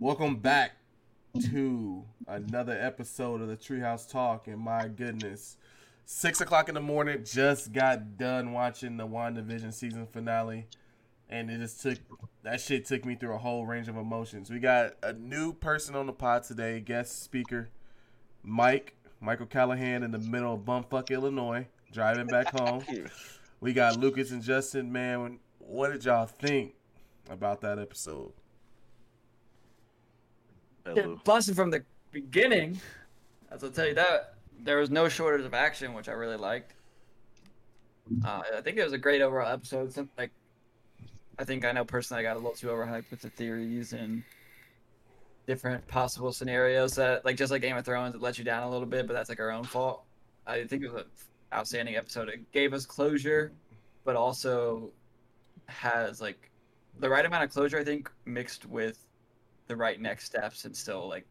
Welcome back to another episode of the Treehouse Talk. And my goodness, six o'clock in the morning, just got done watching the WandaVision season finale. And it just took that shit took me through a whole range of emotions. We got a new person on the pod today, guest speaker, Mike, Michael Callahan in the middle of bumfuck Illinois, driving back home. we got Lucas and Justin, man. What did y'all think about that episode? Busting from the beginning. As I'll tell you that there was no shortage of action, which I really liked. Uh, I think it was a great overall episode. Some, like, I think I know personally, I got a little too overhyped with the theories and different possible scenarios that, like, just like Game of Thrones, it let you down a little bit, but that's like our own fault. I think it was an outstanding episode. It gave us closure, but also has like the right amount of closure. I think mixed with the right next steps and still like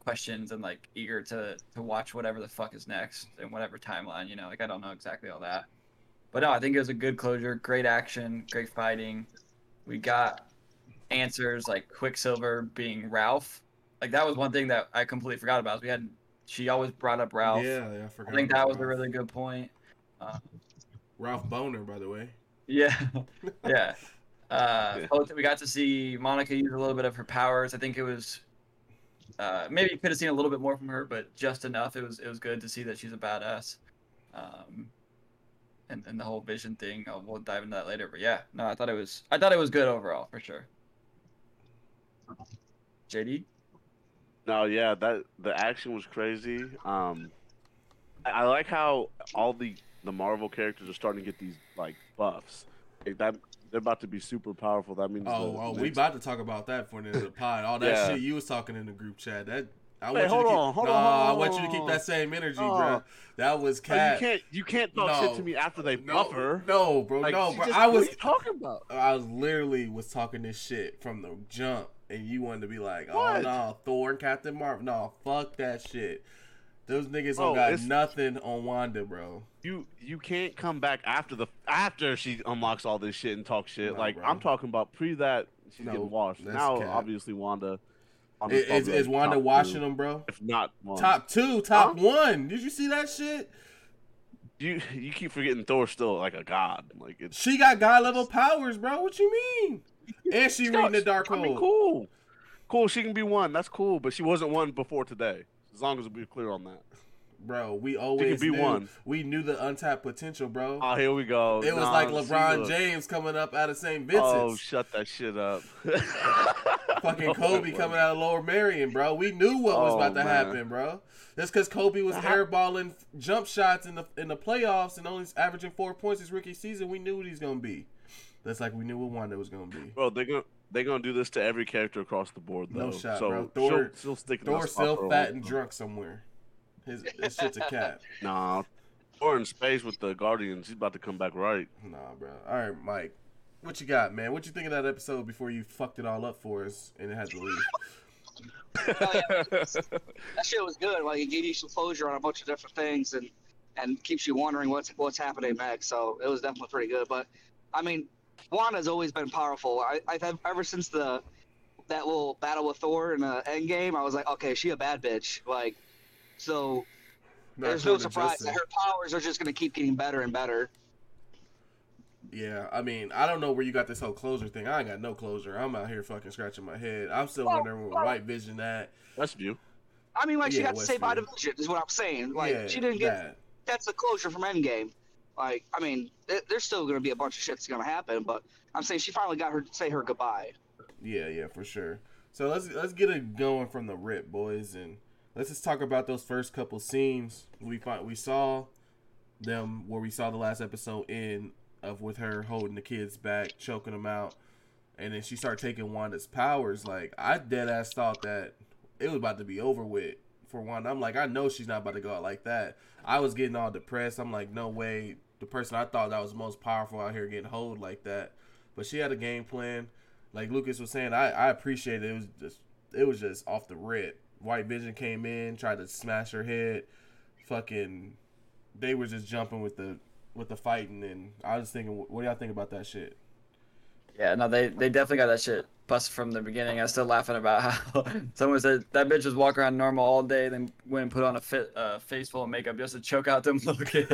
questions and like eager to to watch whatever the fuck is next and whatever timeline you know like i don't know exactly all that but no i think it was a good closure great action great fighting we got answers like quicksilver being ralph like that was one thing that i completely forgot about we had she always brought up ralph Yeah, yeah, I forgot. i think that was a really good point uh, Ralph Bohner, by the way. yeah, yeah. Uh, we got to see Monica use a little bit of her powers. I think it was uh, maybe you could have seen a little bit more from her, but just enough. It was it was good to see that she's a badass. Um, and and the whole vision thing. We'll dive into that later. But yeah, no, I thought it was I thought it was good overall for sure. JD. No, yeah, that the action was crazy. Um, I, I like how all the the Marvel characters are starting to get these like buffs. Like, that they're about to be super powerful. That means Oh, the oh, we about to talk about that for the end of the pod. All that Yeah. shit you was talking in the group chat. That I Wait, want you hold to keep. on, hold no, on, hold on, I want you to keep that same energy, Oh. bro. That was Oh, you cat. can't you can't talk No. shit to me after they no, buff her. no, bro, Like, no, bro. just- I was, you talking about? I was literally was talking this shit from the jump, and you wanted to be like, oh What? no, Thor and Captain Marvel. No, fuck that shit. Those niggas Bro, don't got nothing on Wanda, bro. You you can't come back after the after she unlocks all this shit and talk shit. No, like bro. I'm talking about pre that she's No, getting washed. Now cap. obviously Wanda. Is, is, Wanda washing two, them, bro? If not one. Top two, top Huh? one. Did you see that shit? You you keep forgetting Thor's still like a god. Like it's She got god level powers, bro. What you mean? And she reading the dark I mean, cool, cool. She can be one. That's cool. But she wasn't one before today. As long as we're clear on that. Bro, we always be knew, one. We knew the untapped potential, bro. Oh, here we go. it was Nah, like LeBron. James coming up out of St. Oh, Vincent's. Oh, shut that shit up. Fucking No, Kobe coming out of Lower Merion, bro. We knew what was Oh, about to man. happen, bro. That's because Kobe was How- airballing jump shots in the in the playoffs and only averaging four points his rookie season. We knew what he's gonna be. That's like we knew what Wanda was gonna be. Bro, they're gonna they're gonna do this to every character across the board though. No shot, so bro. Thor- she'll, she'll stick in that Thor's spot for still fat while. and drunk somewhere. His, his shit's a cat. Nah, Thor in space with the Guardians. He's about to come back right. Nah, bro. All right, Mike. What you got, man? What you think of that episode before you fucked it all up for us and it had to leave? Oh, yeah. that shit was good. Like it gave you some closure on a bunch of different things and and keeps you wondering what's what's happening next. So it was definitely pretty good. But I mean, Wanda's always been powerful. I I have ever since the that little battle with Thor in uh, the end game, I was like, okay, she a bad bitch. Like, so Not there's no surprise that her powers are just gonna keep getting better and better. Yeah, I mean, I don't know where you got this whole closure thing. I ain't got no closure. I'm out here fucking scratching my head. I'm still Well, wondering where well- White Vision at. Westview. I mean, like she Yeah, got to save Westview. Division, is what I'm saying. Like yeah, she didn't get that. that's the closure from Endgame. Like, I mean, th- there's still going to be a bunch of shit that's going to happen, but I'm saying she finally got her to say her goodbye. Yeah, yeah, for sure. So let's let's get it going from the rip, boys, and let's just talk about those first couple scenes we find we saw them where we saw the last episode in of with her holding the kids back, choking them out, and then she started taking Wanda's powers. Like I dead ass thought that it was about to be over with for Wanda. I'm like, I know she's not about to go out like that. I was getting all depressed. I'm like, no way. The person I thought that was most powerful out here getting hold like that, but she had a game plan like Lucas was saying, I, I appreciate it. It was just it was just off the rip. White Vision came in, tried to smash her head. Fucking, they were just jumping with the with the fighting, and I was thinking, what do y'all think about that shit? Yeah, no, they they definitely got that shit busted from the beginning. I was still laughing about how someone said that bitch was walking around normal all day, then went and put on a fit, uh, face full of makeup just to choke out them little kids.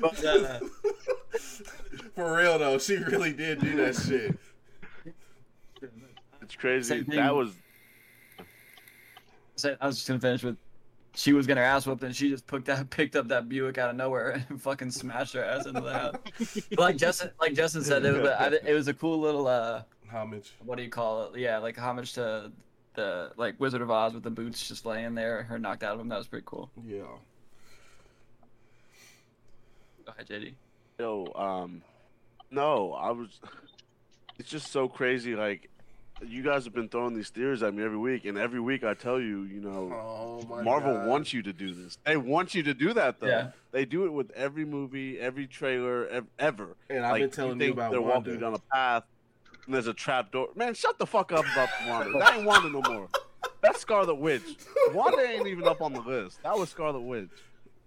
But, uh, For real though, she really did do that shit. It's crazy. That was I was just gonna finish with. She was getting her ass whooped, and she just picked that picked up that Buick out of nowhere and fucking smashed her ass into the house. But like Justin, like Justin said, it was a, I- it was a cool little uh, Homage. what do you call it? Yeah, like homage to the like Wizard of Oz with the boots just laying there, her knocked out of him. That was pretty cool. Yeah. Go ahead, JD. yo. Um, no, I was. It's just so crazy. Like, you guys have been throwing these theories at me every week, and every week I tell you, you know, Oh Marvel God. wants you to do this. They want you to do that, though. Yeah. They do it with every movie, every trailer, ev- ever. And I've like, been telling you, think about they're Wanda. walking down a path, and there's a trap door. Man, shut the fuck up about Wanda. That ain't Wanda no more. That's Scarlet Witch. Wanda ain't even up on the list. That was Scarlet Witch.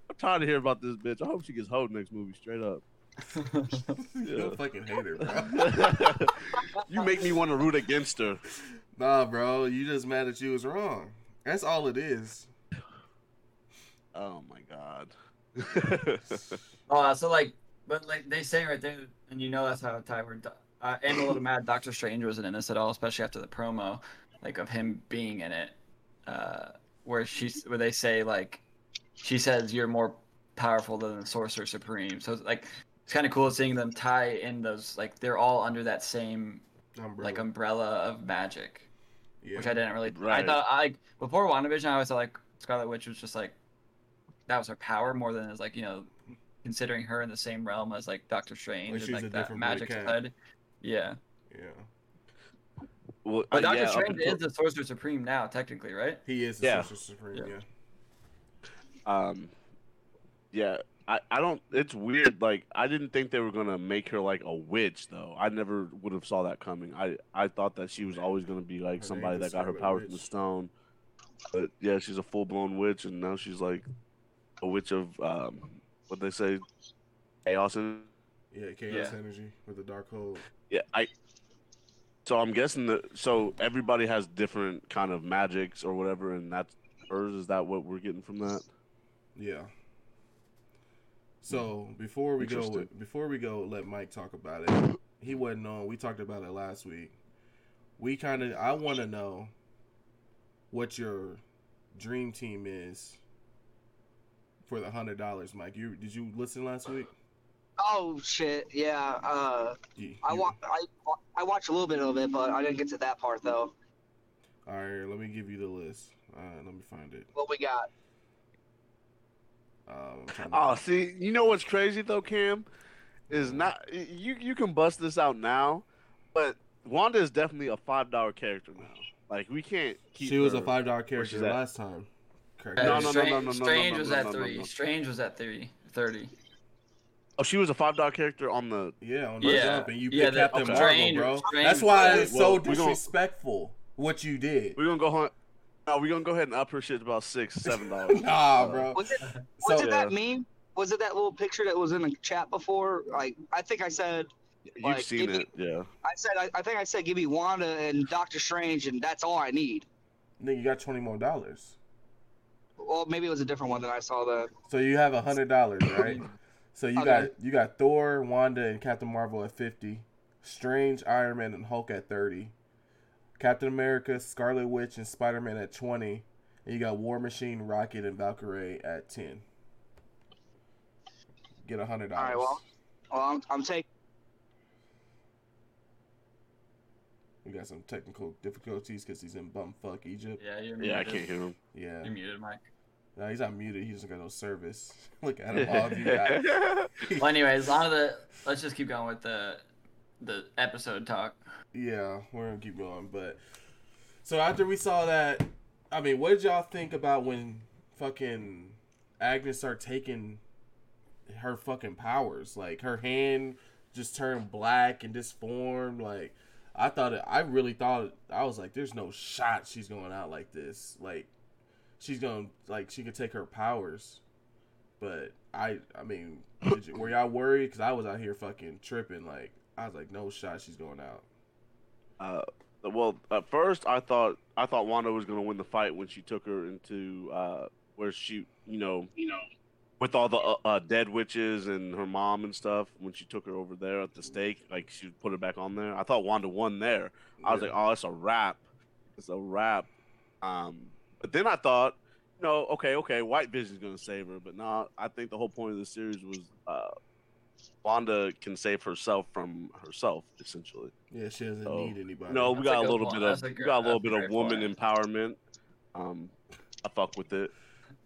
I'm tired of hearing about this bitch. I hope she gets hoed next movie, straight up. You a fucking hater, bro. you make me want to root against her. nah, bro. You just mad that you was wrong. That's all it is. Oh my god. Oh, so like, but like they say right there, and you know that's how Ty were. Uh, I'm a little mad. Doctor Strange wasn't in this at all, especially after the promo, like of him being in it, uh, where she's where they say like, she says you're more powerful than the Sorcerer Supreme. So it's like it's kind of cool seeing them tie in those like they're all under that same Umbrella. like umbrella of magic, yeah. which I didn't really. I thought I before WandaVision, I always thought like Scarlet Witch was just like that was her power more than as like you know considering her in the same realm as like Doctor Strange Like and like a that different magic breed side. Yeah, yeah. well, but uh, Doctor yeah, Strange until- is the Sorcerer Supreme now, technically, right? He is the Yeah. Sorcerer Supreme. Yeah. Yeah. um yeah I, I don't it's weird like i didn't think they were gonna make her like a witch though i never would have saw that coming i i thought that she was always gonna be like Her somebody that got her Scarlet power from the stone but yeah she's a full-blown witch and now she's like a witch of um what they say chaos and Yeah. Chaos Yeah. energy with the Darkhold. yeah i so i'm guessing that so everybody has different kind of magics or whatever and that's hers is that what we're getting from that Yeah. So before we go, with, before we go, let Mike talk about it. He wasn't on. We talked about it last week. We kind of. I want to know what your dream team is for the hundred dollars, Mike. You did you listen last week? Oh shit, yeah. Uh, You, I you- wa- I I watched a little bit of it, but I didn't get to that part though. All right, let me give you the list. Uh, let me find it. What we got? Um, I'm to- Oh, see, you know what's crazy though, Cam, is not you. You can bust this out now, but Wanda is definitely a five dollar character now. Like we can't. Keep she was a five dollar character she's last time. Correct. Uh, No, no, no, Strange, no, no, no, Strange was no, at no, no, three. no. Strange was at three thirty. Oh, she was a five dollar character on the. Yeah, on the Yeah. jump, and you Yeah, picked the- Captain okay. Marvel, bro. Strange- That's why it's well, so we gonna- disrespectful what you did. We're gonna go hunt. No, we're gonna go ahead and up her shit about six, seven dollars. Nah, bro. Was it So was it that Yeah. meme? Was it that little picture that was in the chat before? Like I think I said You've Like, seen give me- it, yeah. I said I, I think I said give me Wanda and Doctor Strange and that's all I need. Then you got twenty more dollars. Well, maybe it was a different one that I saw that. So you have a hundred dollars, right? So you Okay. got you got Thor, Wanda, and Captain Marvel at fifty, Strange, Iron Man, and Hulk at thirty, Captain America, Scarlet Witch, and Spider Man at twenty, and you got War Machine, Rocket, and Valkyrie at ten. Get a hundred All right, dollars. well, well I'm, I'm taking. We got some technical difficulties because he's in bumfuck Egypt. Yeah, you're Yeah, I can't hear him. Yeah, You're muted, Mike. no, he's not muted. He doesn't got no service. Look at him, all of you got. Well, anyways, on to the. Let's just keep going with the the episode talk. Yeah, we're gonna keep going. But so after we saw that, I mean, what did y'all think about when fucking Agnes started taking her fucking powers? Like her hand just turned black and disformed. Like I thought it. I really thought I was like, there's no shot she's going out like this. Like she's gonna like she could take her powers. But I, I mean, you, were y'all worried? Because I was out here fucking tripping. Like I was like, no shot, she's going out. Uh, well, at first I thought I thought Wanda was gonna win the fight when she took her into uh, where she, you know, you know, with all the uh, uh, dead witches and her mom and stuff. When she took her over there at the stake, like she put her back on there. I thought Wanda won there. I was Yeah. like, oh, it's a wrap. It's a wrap. Um, but then I thought, you know, okay, okay, White Vision's gonna save her, but no, I think the whole point of the series was uh, Wanda can save herself from herself, essentially. yeah, she doesn't So, need anybody. No, we That's a got a little point. bit of That's a we got a little bit of woman point. empowerment. Um, I fuck with it.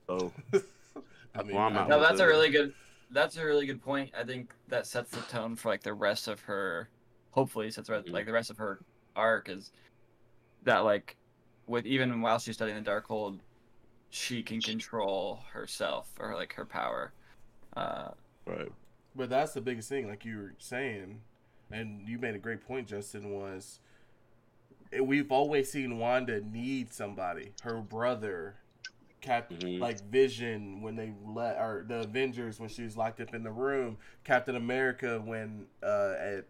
So I mean, Well, I'm No, with that's a really good. That's a really good point. I think that sets the tone for like the rest of her. Hopefully, sets the- Mhm. like the rest of her arc is that like with even while she's studying the Darkhold, she can control herself or like her power. Uh, right. But that's the biggest thing, like you were saying, and you made a great point, Justin. Was we've always seen Wanda need somebody, her brother, Cap, Mhm. like Vision when they let, or the Avengers when she was locked up in the room, Captain America when uh, at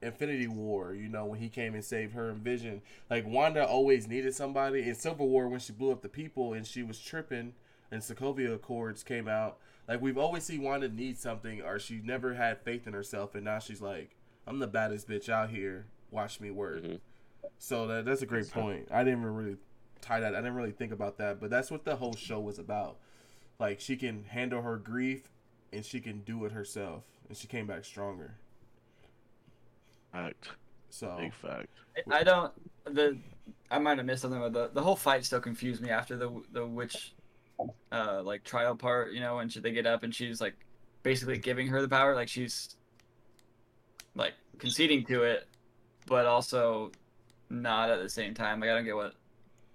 Infinity War, you know, when he came and saved her and Vision. Like Wanda always needed somebody. In Civil War, when she blew up the people and she was tripping, and Sokovia Accords came out. Like we've always seen Wanda need something, or she never had faith in herself, and now she's like, "I'm the baddest bitch out here. Watch me work." Mhm. So that that's a great point. I didn't even really tie that. I didn't really think about that, but that's what the whole show was about. Like she can handle her grief, and she can do it herself, and she came back stronger. Fact. So Big fact. I don't the. I might have missed something, but the, the whole fight still confused me after the the witch, uh, like trial part. You know, when she, they get up and she's like, basically giving her the power, like she's, like conceding to it, but also, not at the same time. Like I don't get what,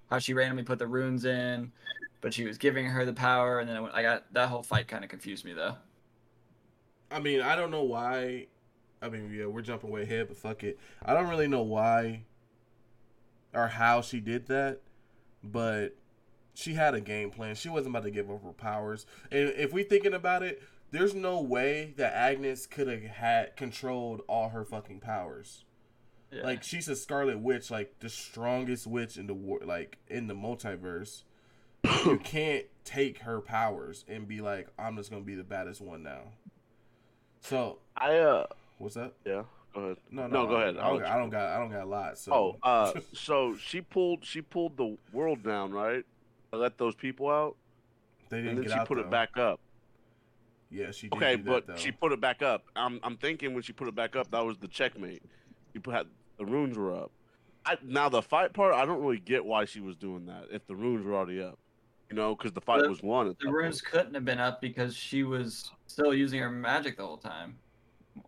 how she randomly put the runes in, but she was giving her the power, and then went- I got that whole fight kind of confused me though. I mean, I don't know why. I mean, yeah, we're jumping way ahead, but fuck it. I don't really know why or how she did that, but she had a game plan. She wasn't about to give up her powers. And if we thinking about it, there's no way that Agnes could have had controlled all her fucking powers. Yeah. Like she's a Scarlet Witch, like the strongest witch in the war, like in the multiverse. you can't take her powers and be like, I'm just gonna be the baddest one now. So I uh what's up? yeah. Go ahead. No, No, no, go ahead. I I'll don't, I don't got, I don't got a lot. So Oh, uh, so she pulled she pulled the world down, right? To let those people out, they and didn't then get she out put though. it back up. Yeah, she did Okay, do but that, though. she put it back up. I'm I'm thinking when she put it back up, that was the checkmate. You put had, the runes were up. I, now the fight part, I don't really get why she was doing that if the runes were already up. You know, because the fight The- was won. at The runes point. couldn't have been up because she was still using her magic the whole time.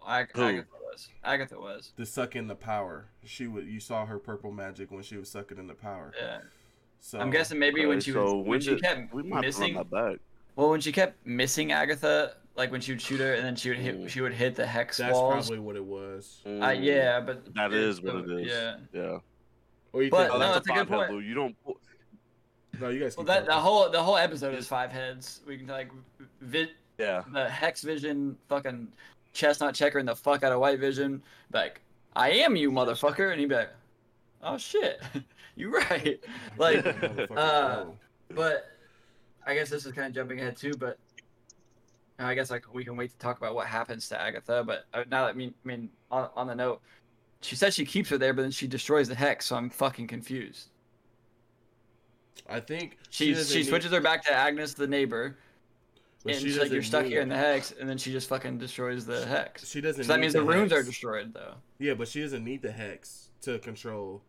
Ag- Who? Agatha was. Agatha was. to suck in the power. She would. You saw her purple magic when she was sucking in the power. Yeah. So I'm guessing maybe when she so was, when when she did- kept we might have run missing. that back. Well, when she kept missing Agatha, like when she would shoot her and then she would hit, Mm. she would hit the hex that's walls. probably what it was. Uh, yeah, but That is what it is. Yeah. Yeah. Or you But- think? Oh, no, that's that's a a good five head point. You don't. pull- no, you guys. Well, that the whole the whole episode is five heads. We can like, vi- Yeah. the hex vision fucking chestnut checker, and the fuck out of white vision. Like, I am you, motherfucker, and he'd be like, oh shit, you're right. Like, uh, but I guess this is kind of jumping ahead too. But I guess like we can wait to talk about what happens to Agatha. But uh, now that I mean, I mean, on, on the note, she says she keeps her there, but then she destroys the hex. So I'm fucking confused. I think She she, need- switches her back to Agnes, the neighbor, but and she's like, "You're stuck here in the hex," and then she just fucking destroys the hex. She doesn't. So that need means the runes are destroyed, though. Yeah, but she doesn't need the hex to control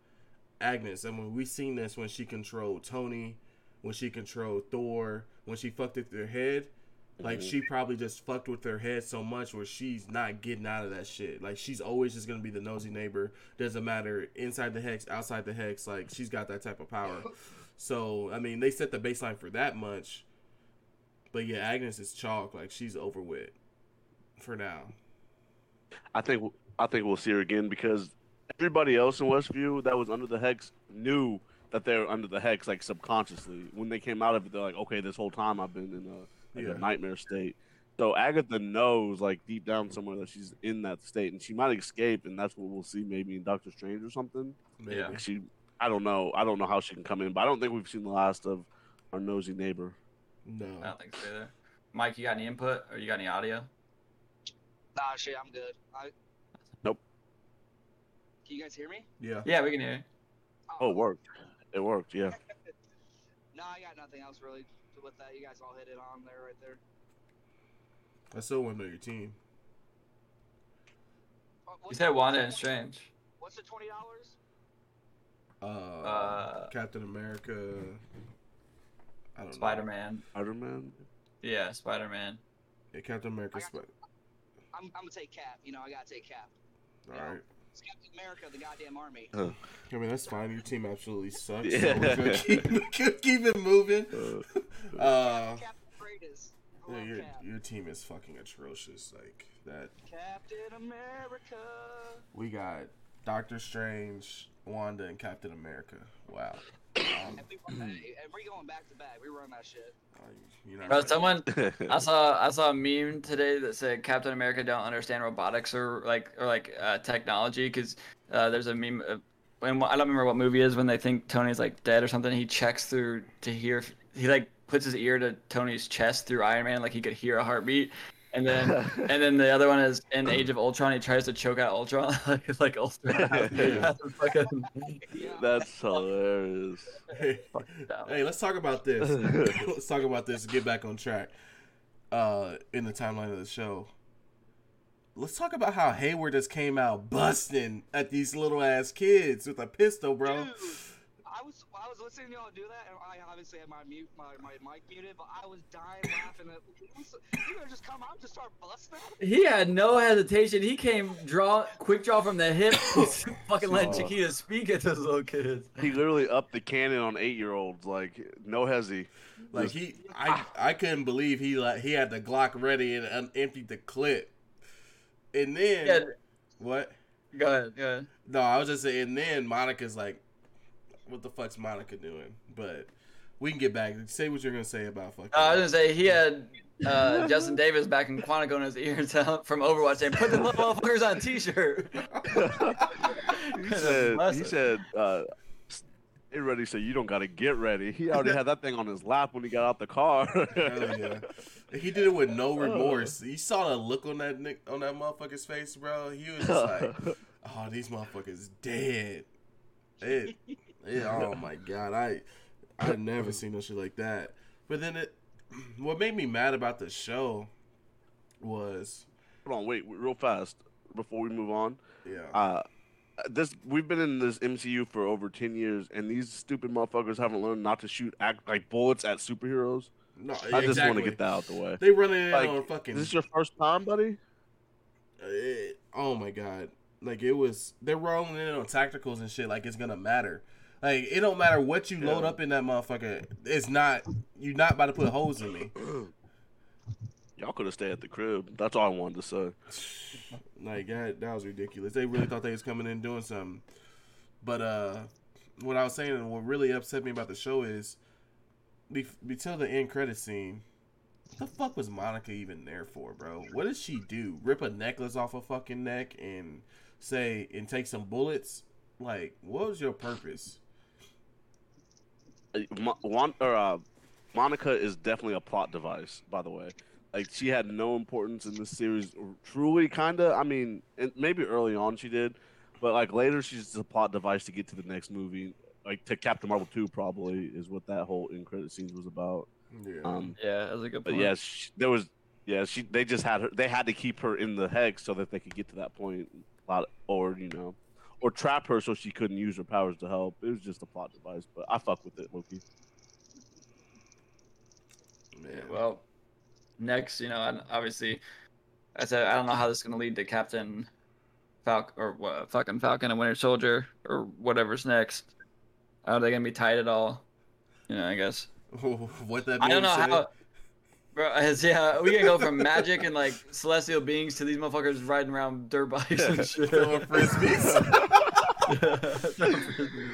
Agnes. I mean, we seen this when she controlled Tony, when she controlled Thor, when she fucked with their head. Like Mhm. she probably just fucked with her head so much where she's not getting out of that shit. Like she's always just gonna be the nosy neighbor. Doesn't matter inside the hex, outside the hex. Like she's got that type of power. So I mean, they set the baseline for that much. But yeah, Agnes is chalk. Like she's over with for now. I think I think we'll see her again because everybody else in Westview that was under the hex knew that they were under the hex like subconsciously. When they came out of it, they're like, okay, this whole time I've been in a, like Yeah. a nightmare state. So Agatha knows, like deep down somewhere, that she's in that state, and she might escape, and that's what we'll see maybe in Doctor Strange or something. Yeah. Like she, I don't know, I don't know how she can come in, but I don't think we've seen the last of our nosy neighbor. No. I don't think so either. Mike, you got any input or you got any audio? Nah, shit, I'm good. I... Nope. Can you guys hear me? Yeah. Yeah, we can hear you. Oh, it worked. It worked. Yeah. No, I got nothing else really to with that. You guys all hit it on there right there. I still want to know your team. Oh, You said Wanda and Strange. What's the twenty dollars? Uh, Uh, Captain America. I don't know. Spider Man. Spider Man. Yeah, Spider Man. Yeah, Captain America. I got- Spider. I'm, I'm gonna take Cap. You know, I gotta take Cap. All Yeah. right. It's Captain America, the goddamn army. I mean, that's fine. Your team absolutely sucks. Yeah. So we're gonna keep, keep it moving. Uh, Uh, Captain yeah, your your team is fucking atrocious. Like that. Captain America. We got Doctor Strange, Wanda, and Captain America. Wow. Uh, Bro, someone I saw I saw a meme today that said Captain America don't understand robotics or like or like uh, technology because uh, there's a meme. Of, when, I don't remember what movie is when they think Tony's like dead or something. He checks through to hear. He like puts his ear to Tony's chest through Iron Man, like he could hear a heartbeat. And then and then the other one is in Age of Ultron. He tries to choke out Ultron, like like Ultron. Yeah. That's fucking- That's hilarious. Hey, hey, let's talk about this. let's talk about this and get back on track. Uh, in the timeline of the show. Let's talk about how Hayward just came out busting at these little ass kids with a pistol, bro. Dude, I was I was listening to y'all do that, and I obviously had my mute my, my mic muted, but I was dying laughing. At, you gonna just come out and just start busting? He had no hesitation. He came draw quick draw from the hip, fucking let. Chiquita speak at those little kids. He literally upped the cannon on eight year olds, like no hezzy. Like he, I, I couldn't believe he like he had the Glock ready and um, emptied the clip. And then Yeah, what? go ahead, go ahead. No, I was just saying. And then Monica's like, "What the fuck's Monica doing?" But we can get back. Say what you're gonna say about fucking. Uh, I was gonna say he had uh, Justin Davis back in Quantico in his ear tell- from Overwatch saying, "Put the motherfuckers on T-shirt." he said, he Bless said, uh, "Get ready, so you don't gotta get ready." He already had that thing on his lap when he got out the car. Hell yeah. He did it with no remorse. You saw the look on that nick on that motherfucker's face, bro. He was just like, "Oh, these motherfuckers dead." It, it, oh my god, I, I had never seen no shit like that. But then it, what made me mad about the show was, Hold on, wait, real fast before we move on. yeah, Uh, this we've been in this MCU for over ten years, and these stupid motherfuckers haven't learned not to shoot act like bullets at superheroes. no, I just want to get that out the way. They running in Like, on fucking. Is this your first time, buddy? it, oh my god like it was they're rolling in on tacticals and shit like it's gonna matter like it don't matter what you load up in that motherfucker it's not you're not about to put holes in me. Y'all could have stayed at the crib. That's all I wanted to say. like that, that was ridiculous. They really thought they was coming in doing something. But uh what i was saying and what really upset me about the show is be- until the end credit scene what the fuck was monica even there for bro? What did she do? Rip a necklace off a fucking neck and say and take some bullets? Like what was your purpose Mo- Wan- or, uh, Monica is definitely a plot device, by the way. Like she had no importance in this series. Truly, kinda. I mean, and maybe early on she did, but like later she's just a plot device to get to the next movie. Like to Captain Marvel two, probably is what that whole end credit scenes was about. yeah Um, Yeah, that's a good but point. yeah, she, there was. Yeah, she. They just had her. They had to keep her in the hex so that they could get to that point, lot- or you know, or trap her so she couldn't use her powers to help. It was just a plot device, but I fuck with it, Loki. man Well, next, you know, obviously, I said I don't know how this is gonna lead to Captain Falcon or what, fucking Falcon and Winter Soldier or whatever's next. Are they gonna be tight at all? You know, I guess. what that I don't know being said- how. Bro, yeah, we can go from magic and like celestial beings to these motherfuckers riding around dirt bikes and shit. Throwing frisbees.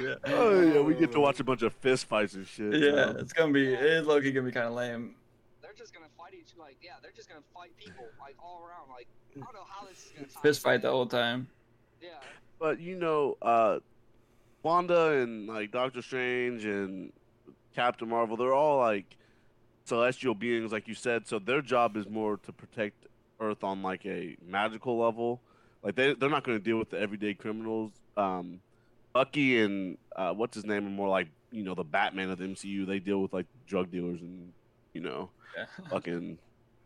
Yeah. Oh yeah, we get to watch a bunch of fist fights and shit. Yeah, so. it's gonna be it's low key gonna be kind of lame. They're just gonna fight each like yeah, they're just gonna fight people like all around. Like I don't know how this is gonna tie Fist fight the whole time. Yeah, But you know, uh, Wanda and like Doctor Strange and Captain Marvel, they're all like celestial beings, like you said. So their job is more to protect Earth on like a magical level. Like they they're not going to deal with the everyday criminals. Um, Bucky and uh, what's his name are more like you know the Batman of the MCU. They deal with like drug dealers and you know Yeah. fucking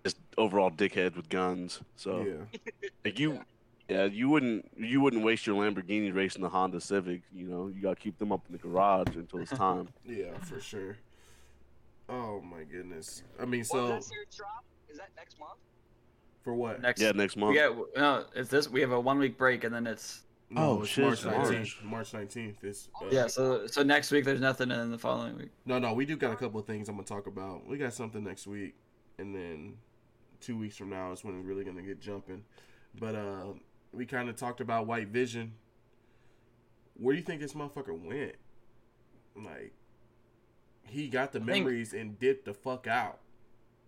just overall dickheads with guns. So Yeah. like you, yeah, you wouldn't you wouldn't waste your Lamborghini racing the Honda Civic. You know, you gotta keep them up in the garage until it's time. Yeah, for sure. Oh my goodness. I mean, When so does that drop? Is that next month? for what? Next. yeah, next month. Yeah, no. It's this. We have a one week break, and then it's No, Oh, shit, March March. nineteenth. March nineteenth is. Uh, yeah. So so next week there's nothing, and then the following week. No, no, we do got a couple of things I'm gonna talk about. We got something next week, and then two weeks from now is when it's really gonna get jumping. But uh, we kind of talked about White Vision. Where do you think this motherfucker went? Like, he got the I think- memories and dipped the fuck out.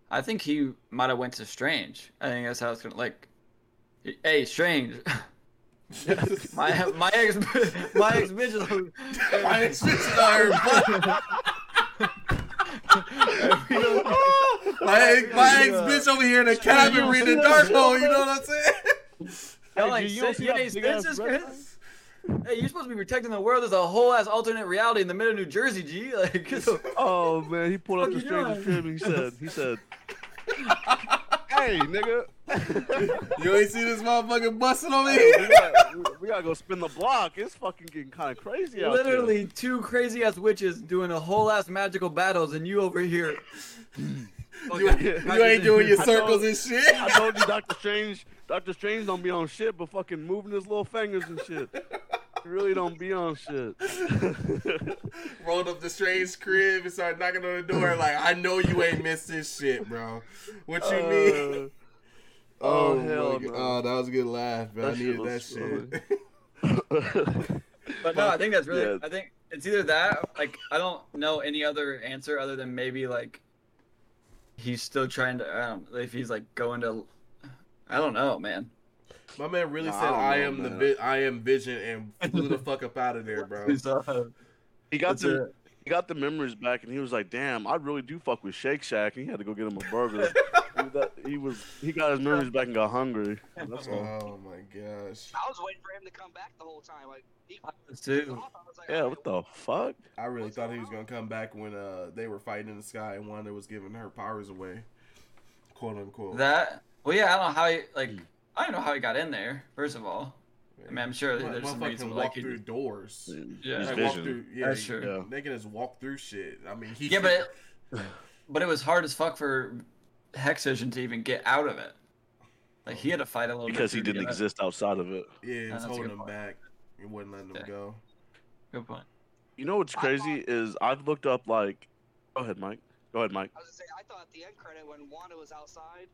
I think he might have went to Strange. I think that's how it's gonna like. Hey, Strange. my my ex my ex bitch. My ex bitch on her my ex, my ex bitch over here in the cabin reading the Darkhold. You know what I'm saying? Y'all like, you don't sit- see you that ain't Hey, you're supposed to be protecting the world. There's a whole ass alternate reality in the middle of New Jersey, G. Like, get Oh man, he pulled up the Fuck you stranger's doing? crib and he said, he said, "Hey, nigga, You ain't see this motherfucker busting over hey, here? we, gotta, we, we gotta go spin the block. It's fucking getting kind of crazy out literally two crazy ass witches doing a whole ass magical battles, and you over here. You, ain't- you ain't doing your circles know- and shit. I told you, Doctor Strange. Doctor Strange don't be on shit, but fucking moving his little fingers and shit. He really don't be on shit. Rolled up the strange crib and started knocking on the door. Like, I know you ain't missed this shit, bro. What you Uh, mean? oh, my hell God. no. Oh, that was a good laugh, man. That I needed that shit. But no, I think that's really. Yeah. I think it's either that. Like, I don't know any other answer other than maybe like he's still trying to. I don't know if he's like going to. I don't know, man. My man really Nah, said, don't "I know, am the man. vi- I am Vision," and flew the fuck up out of there, bro. Uh, he got That's the it. he got the memories back, and he was like, "Damn, I really do fuck with Shake Shack." And he had to go get him a burger. he, was that- he was he got his memories back and got hungry. That's all. Oh my gosh! I was waiting for him to come back the whole time. Like he Us too. off, I was like, Yeah, "Alright, what the fuck? I really thought he was gonna come back when uh they were fighting in the sky and Wanda was giving her powers away, quote unquote. That. Well, yeah, I don't know how he like. Hmm. I don't know how he got in there. First of all, I mean, I'm sure Mo- there's some motherfucker reason can like walk he- through doors. Yeah. His Like, walk vision. through, yeah, That's true. Yeah. They can just walk through shit. I mean, he Yeah, but it, but it was hard as fuck for Hexvision to even get out of it. Like he had to fight a little bit. Because bit he didn't get out. exist outside of it. yeah, it was holding him point. back. It wasn't letting him Yeah. go. Good point. You know what's crazy is I've looked up like. Go ahead, Mike. Go ahead, Mike. I was gonna say, I thought at the end credit when Wanda was outside,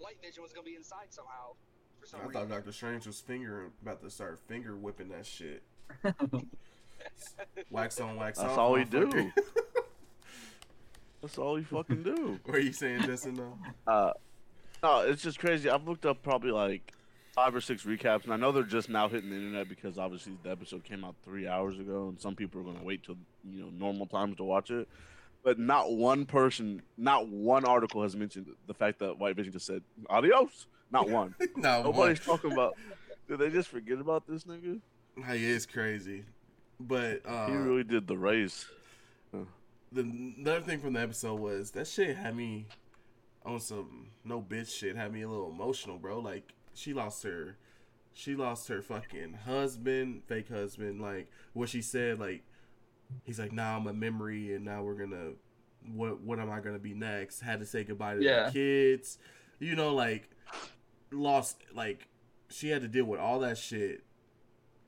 that White Vision was gonna be inside somehow. For some I reason. thought Doctor Strange was finger about to start finger whipping that shit. wax on, wax on. That's off. all he do. That's all he fucking do. what are you saying, Justin? Though? Uh, no, it's just crazy. I've looked up probably like five or six recaps, and I know they're just now hitting the internet because obviously the episode came out three hours ago, and some people are going to wait till you know normal times to watch it. But not one person, not one article has mentioned the fact that White Vision just said adios. Not one. no, one. Nobody's talking about. Did they just forget about this nigga? he is crazy. But uh, He really did the race. the another thing from the episode was that shit had me on some no bitch shit. Had me a little emotional, bro. Like she lost her, she lost her fucking husband, fake husband. Like what she said, like he's like, now I'm a memory, and now we're gonna, what what am I gonna be next? Had to say goodbye to Yeah. the kids, you know, like lost, like she had to deal with all that shit.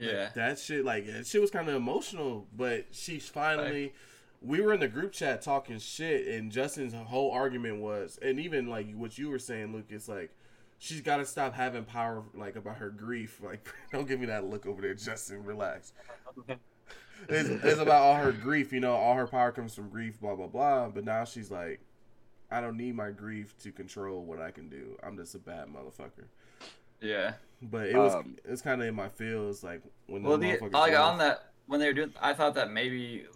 Like, Yeah. that shit, like that shit was kind of emotional, but she's finally. We were in the group chat talking shit, and Justin's whole argument was, and even like what you were saying, Lucas, like she's got to stop having power, like about her grief. Like, don't give me that look over there, Justin. Relax. It's, it's about all her grief, you know. All her power comes from grief, blah blah blah. But now she's like, I don't need my grief to control what I can do. I'm just a bad motherfucker. Yeah. But it was Um, it's kind of in my feels like when Well, the like on that when they were doing, I thought that maybe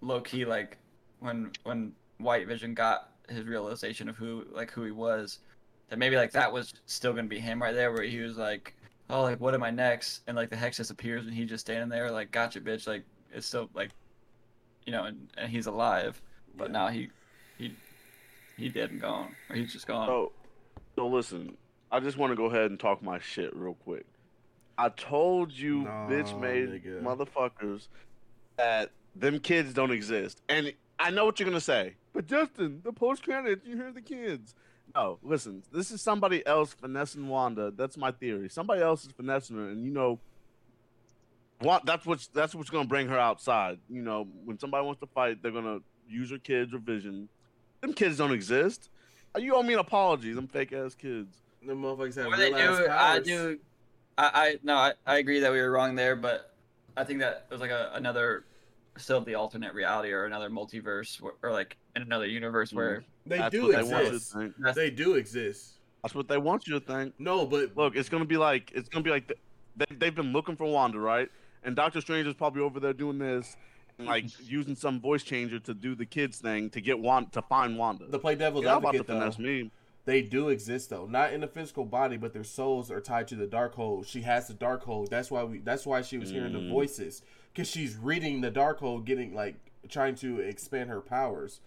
low key like when when White Vision got his realization of who like who he was, that maybe like that was still gonna be him right there, where he was like, oh like what am I next? And like the hex disappears and he's just standing there like gotcha bitch like it's still like, you know, and, and he's alive, but Yeah. now he he he dead and gone or he's just gone. So, so listen, I just want to go ahead and talk my shit real quick. I told you, Nah, bitch made nigga. motherfuckers, that them kids don't exist. And I know what you're gonna say, but Justin, the post credits, you hear the kids. No, listen, this is somebody else finessing Wanda. That's my theory. Somebody else is finessing her, and you know, what? That's what's that's what's gonna bring her outside. You know, when somebody wants to fight, they're gonna use her kids or vision. Them kids don't exist. Uh, you owe me an apology. Them fake ass kids. the motherfuckers have What they real ass do, I do. I, I no, I, I agree that we were wrong there, but I think that it was like a, another, still the alternate reality or another multiverse or, or like in another universe mm-hmm. where They do what they want you to exist. They do exist. That's what they want you to think. No, but Look, it's gonna be like it's gonna be like the, they they've been looking for Wanda, right? And Doctor Strange is probably over there doing this, and like using some voice changer to do the kids thing to get Wanda to find Wanda. to play devil's You're not about to though, finesse me. they do exist though. Not in a physical body, but their souls are tied to the Darkhold. She has the Darkhold. That's why we. That's why she was hearing the Mm. voices because she's reading the Darkhold, getting like trying to expand her powers.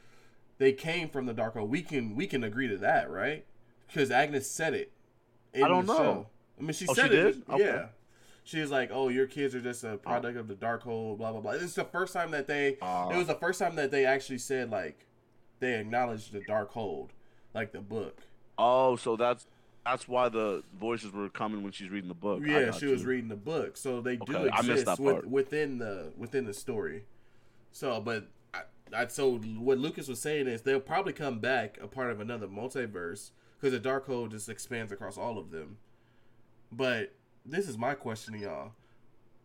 They came from the Darkhold. We can we can agree to that, right? Because Agnes said it. I don't the know. show. I mean, she Oh, said she it. did? Yeah. Okay. She was like, "Oh, your kids are just a product of the Darkhold." Blah blah blah. Is the first time that they. Uh, it was the first time that they actually said like, they acknowledged the Darkhold, like the book. oh, so that's that's why the voices were coming when she's reading the book. Yeah, she was reading the book, so they do Okay, I missed exist with, within the within the story. So, but I, I so what Lucas was saying is they'll probably come back a part of another multiverse because the Darkhold just expands across all of them. But this is my question to y'all: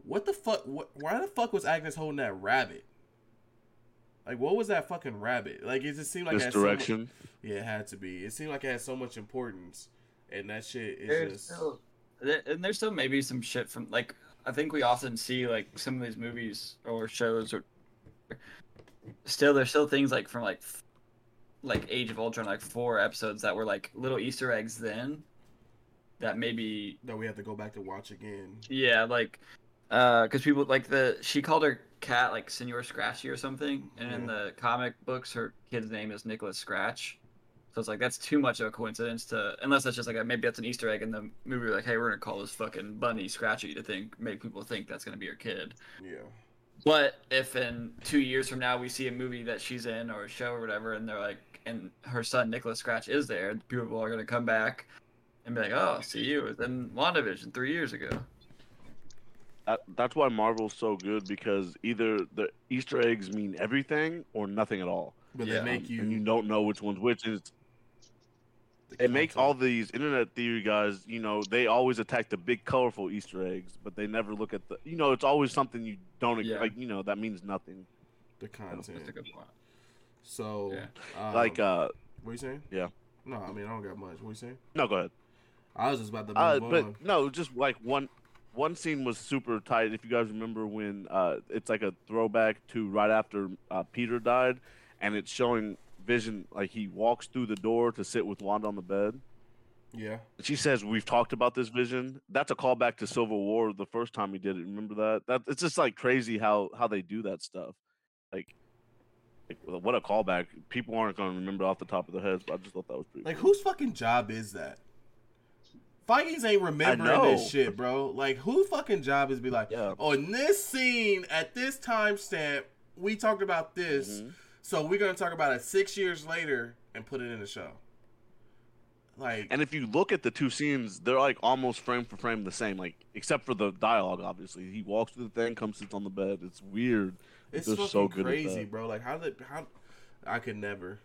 What the fuck? What, why the fuck was Agnes holding that rabbit? Like, what was that fucking rabbit? Like, it just seemed like it had so mu- yeah, it had to be. It seemed like it had so much importance, and that shit is there's just. still, and there's still maybe some shit from like I think we often see like some of these movies or shows or still there's still things like from like like Age of Ultron like four episodes that were like little Easter eggs then that maybe that we have to go back to watch again. yeah like uh because people like the she called her cat like Senor Scratchy or something and in the comic books her kid's name is Nicholas Scratch. So it's like that's too much of a coincidence to unless that's just like a, maybe that's an Easter egg in the movie. Like, hey, we're gonna call this fucking bunny Scratchy to think make people think that's gonna be her kid. Yeah. But if in two years from now we see a movie that she's in or a show or whatever, and they're like, and her son Nicholas Scratch is there, people are gonna come back and be like, oh, see you was in WandaVision three years ago. That, that's why Marvel's so good because either the Easter eggs mean everything or nothing at all, But Yeah. they make you. and you don't know which one's which. And it's, it makes all these internet theory guys, you know, they always attack the big colorful Easter eggs, but they never look at the, you know, it's always something you don't Yeah. like, you know, that means nothing. the That's content. a good point. So, Yeah. um, like, uh, what you saying? yeah. No, I mean I don't got much. What are you saying? no, go ahead. I was just about to Uh, on. but no, just like one, one scene was super tight. If you guys remember when, uh, it's like a throwback to right after uh, Peter died, and it's showing Vision like he walks through the door to sit with Wanda on the bed. yeah, She says, "We've talked about this vision." That's a callback to Civil War, the first time he did it. Remember that? That it's just like crazy how how they do that stuff. Like, like what a callback! People aren't going to remember off the top of their heads, but I just thought that was pretty. like cool. whose fucking job is that? Feige's ain't remembering this shit, bro. Like who fucking job is be like, Yeah. oh, in this scene at this timestamp, we talked about this, Mhm. so we're gonna talk about it six years later and put it in the show. Like, And if you look at the two scenes, they're like almost frame for frame the same, like except for the dialogue. Obviously, he walks through the thing, comes sits on the bed. It's weird. It's They're fucking so good crazy, bro. Like how did how I could never,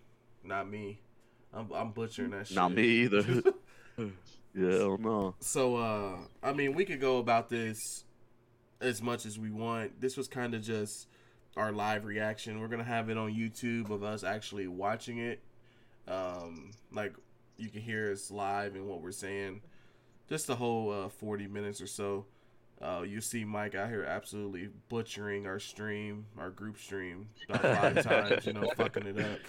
not me. I'm I'm butchering that shit. Not me either. yeah, hell no. So uh I mean we could go about this as much as we want. This was kind of just our live reaction. We're gonna have it on YouTube of us actually watching it. Um, like you can hear us live and what we're saying. Just the whole uh, 40 minutes or so. Uh, you see Mike out here absolutely butchering our stream, our group stream, about five times, you know, fucking it up.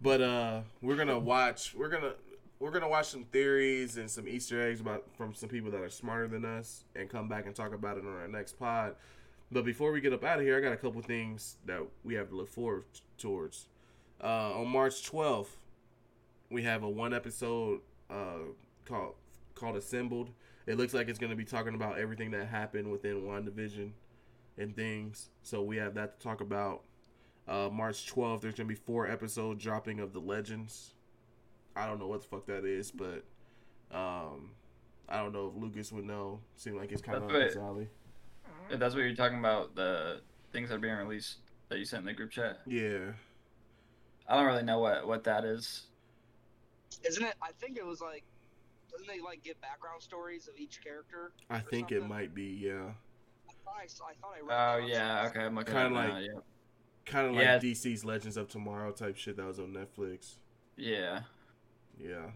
But uh, we're gonna watch. We're gonna we're gonna watch some theories and some Easter eggs about from some people that are smarter than us, and come back and talk about it on our next pod. But before we get up out of here, I got a couple things that we have to look forward towards. Uh, on March 12th, we have a one episode uh, called called Assembled. It looks like it's going to be talking about everything that happened within WandaVision and things. So we have that to talk about. Uh, March 12th, there's going to be four episode dropping of The Legends. I don't know what the fuck that is, but um, I don't know if Lucas would know. Seemed like it's kind of That's up his alley. If that's what you're talking about, the things that are being released that you sent in the group chat. Yeah. I don't really know what what that is. Isn't it? I think it was like, doesn't they like give background stories of each character? I or think it might be, yeah. I thought I, I thought I read. Oh yeah, something. okay, I'm looking Kinda like- now, Kind of like Yeah. DC's Legends of Tomorrow type shit that was on Netflix. yeah. Yeah.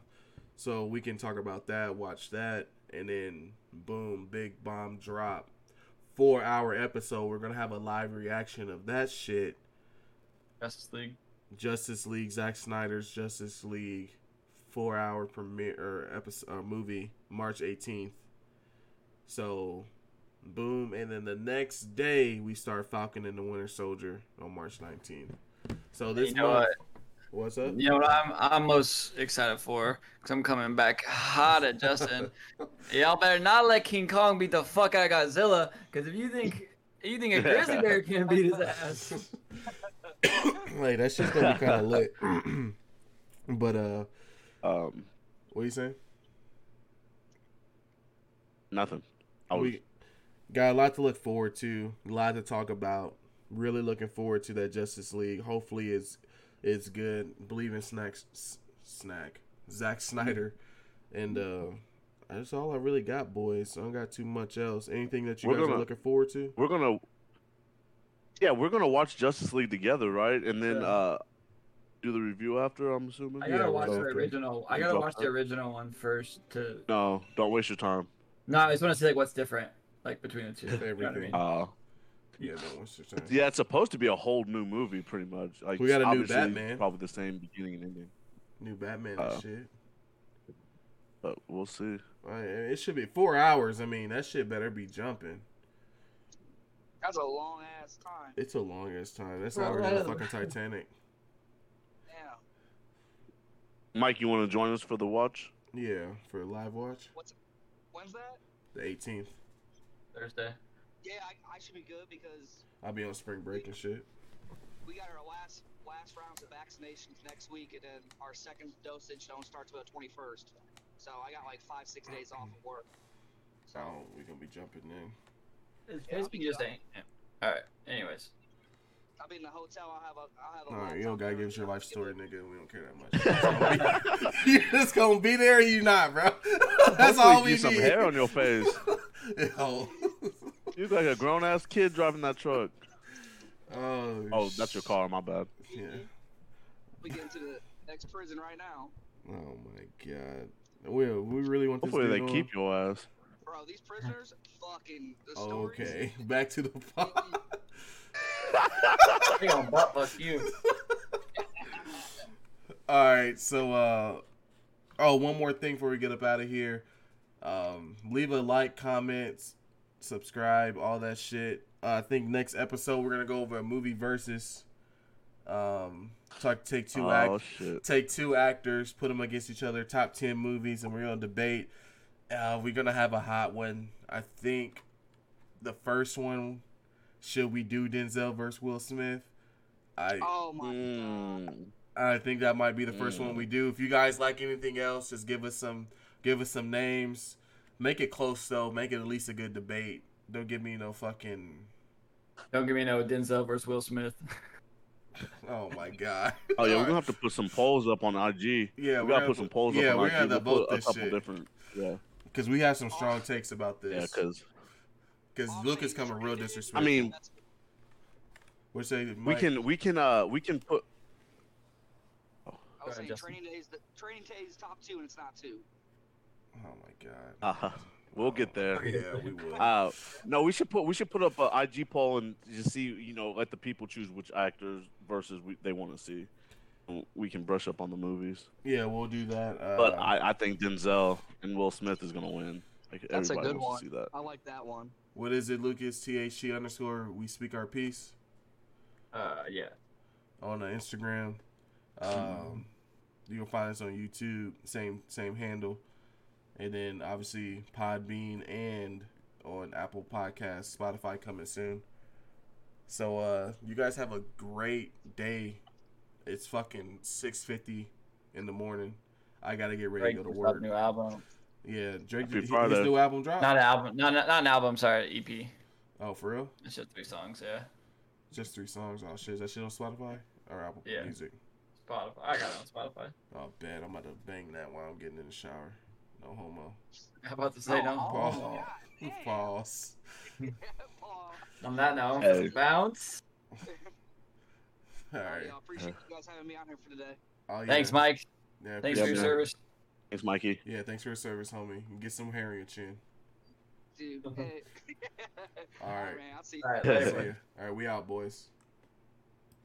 So we can talk about that, watch that, and then boom, big bomb drop. Four hour episode. We're gonna have a live reaction of that shit. Justice League. Justice League, Zack Snyder's Justice League, four hour premiere or episode uh, movie, March eighteenth. So, boom, and then the next day we start Falcon and the Winter Soldier on March nineteenth. So this you know month, what? What's up? You know what I'm I'm most excited for? Cause I'm coming back hot at Justin. Y'all better not let King Kong beat the fuck out of Godzilla. Cause if you think you think a grizzly bear can beat his ass, like that shit's gonna be kind of lit. but uh, Um, what you saying? nothing. I was, we got a lot to look forward to, a lot to talk about. Really looking forward to that Justice League. Hopefully, it's it's good. Believe in snacks. S- snack, Zack Snyder, and uh, that's all I really got, boys. I don't got too much else. Anything that you We're guys are gonna- looking forward to? we're gonna, yeah, we're gonna watch Justice League together, right? And then Yeah. uh, do the review after. I'm assuming. I gotta we'll watch the through. original. I gotta watch the original one first to. No, don't waste your time. No, I just want to see like what's different, like between the two. You know what I Everything. mean? Uh, Yeah, don't waste your time. yeah, it's supposed to be a whole new movie, pretty much. Like We got a new Batman. Probably the same beginning and ending, New Batman Uh, and shit. but we'll see. I- It should be four hours. I mean, that shit better be jumping. That's a long ass time. It's a long ass time. That's Well, longer than the fucking Titanic. Damn. Mike, you want to join us for the watch? Yeah, for a live watch, What's When's that? the 18th. Thursday. Yeah, I, I should be good because I'll be on spring break and shit. we got our last last rounds of vaccinations next week, and then our second dosage don't start till the 21st. So I got like five six days off of work. So Oh, we're gonna be jumping in. It's Yeah, basically be just done. ain't. All right. Anyways. I'll be in the hotel. I'll have a I'll have a. All right, you laptop don't gotta give us your life story, it. nigga. We don't care that much. you just gonna be there, or you not, bro. That's Hopefully all we get some hair on your face. Yo. You look like a grown ass kid driving that truck. oh, Oh, that's your car. My bad. Yeah. We get into the next prison right now, Oh my god. We we really want this Hopefully they dude on? keep your ass. bro. These prisoners, fucking the Oh, okay, back to the pod. They gonna butt fuck you. All right, so uh oh, one more thing before we get up out of here. Um leave a like, comments, subscribe, all that shit. Uh, I think next episode we're going to go over a movie versus um talk take two oh act shit. take two actors, put them against each other, top 10 movies and we're going to debate. Uh we're going to have a hot one. I think the first one should we do Denzel versus Will Smith? I Oh my god. Mm. I think that might be the first Mm. one we do. If you guys like anything else, just give us some give us some names. Make it close though. Make it at least a good debate. Don't give me no fucking Don't give me no Denzel versus Will Smith. Oh my god. Oh yeah, we're gonna have to put some polls up on IG. Yeah, we gotta gonna put some put- polls yeah, up on we're IG. gonna have to We'll vote put a this couple shit. different. Yeah, Because we have some strong takes about this. yeah, this. because Because Luke is things coming real rated. disrespectful. I mean, That's- What say, we can we can uh we can put. Oh. I was ahead, saying Justin. training days. The training days top two, and it's not two. Oh my god. Uh, we'll get there. Yeah, we will. Uh, no, we should put we should put up a IG poll and just see you know let the people choose which actors versus we, they want to see. We can brush up on the movies, yeah, we'll do that. Uh, but I, I think Denzel and Will Smith is gonna win. Like That's a everybody good wants one. see that. I like that one. what is it, Lucas? THC underscore. We speak our piece Uh, yeah. on Instagram. Um, you can find us on YouTube, same same handle, and then obviously Podbean and on Apple Podcasts, Spotify coming soon. So uh, you guys have a great day. It's fucking six fifty in the morning. I gotta get ready Drake to go to just dropped a work. new album. Yeah, Drake. Happy Did, his Friday. new album dropped. Not an album. Not, not, not an album. Sorry, EP. oh, for real? It's just three songs. Yeah. Just three songs. Oh shit, is that shit on Spotify or Apple Yeah. Music? Spotify. I got it on Spotify. Oh, bad. I'm about to bang that while I'm getting in the shower. No homo. How about to say no? Pause. God damn. Pause. On that note, Hey. bounce. All All right, right. y'all. Appreciate you guys having me out here for today. Oh, yeah. Thanks, Mike. Yeah, Thanks for your man. service. Thanks, Mikey. Yeah, thanks for your service, homie. Get some hair in your chin. Dude. Mhm. Hey. All right. man. I'll see you. All right, later. All right, we out, boys.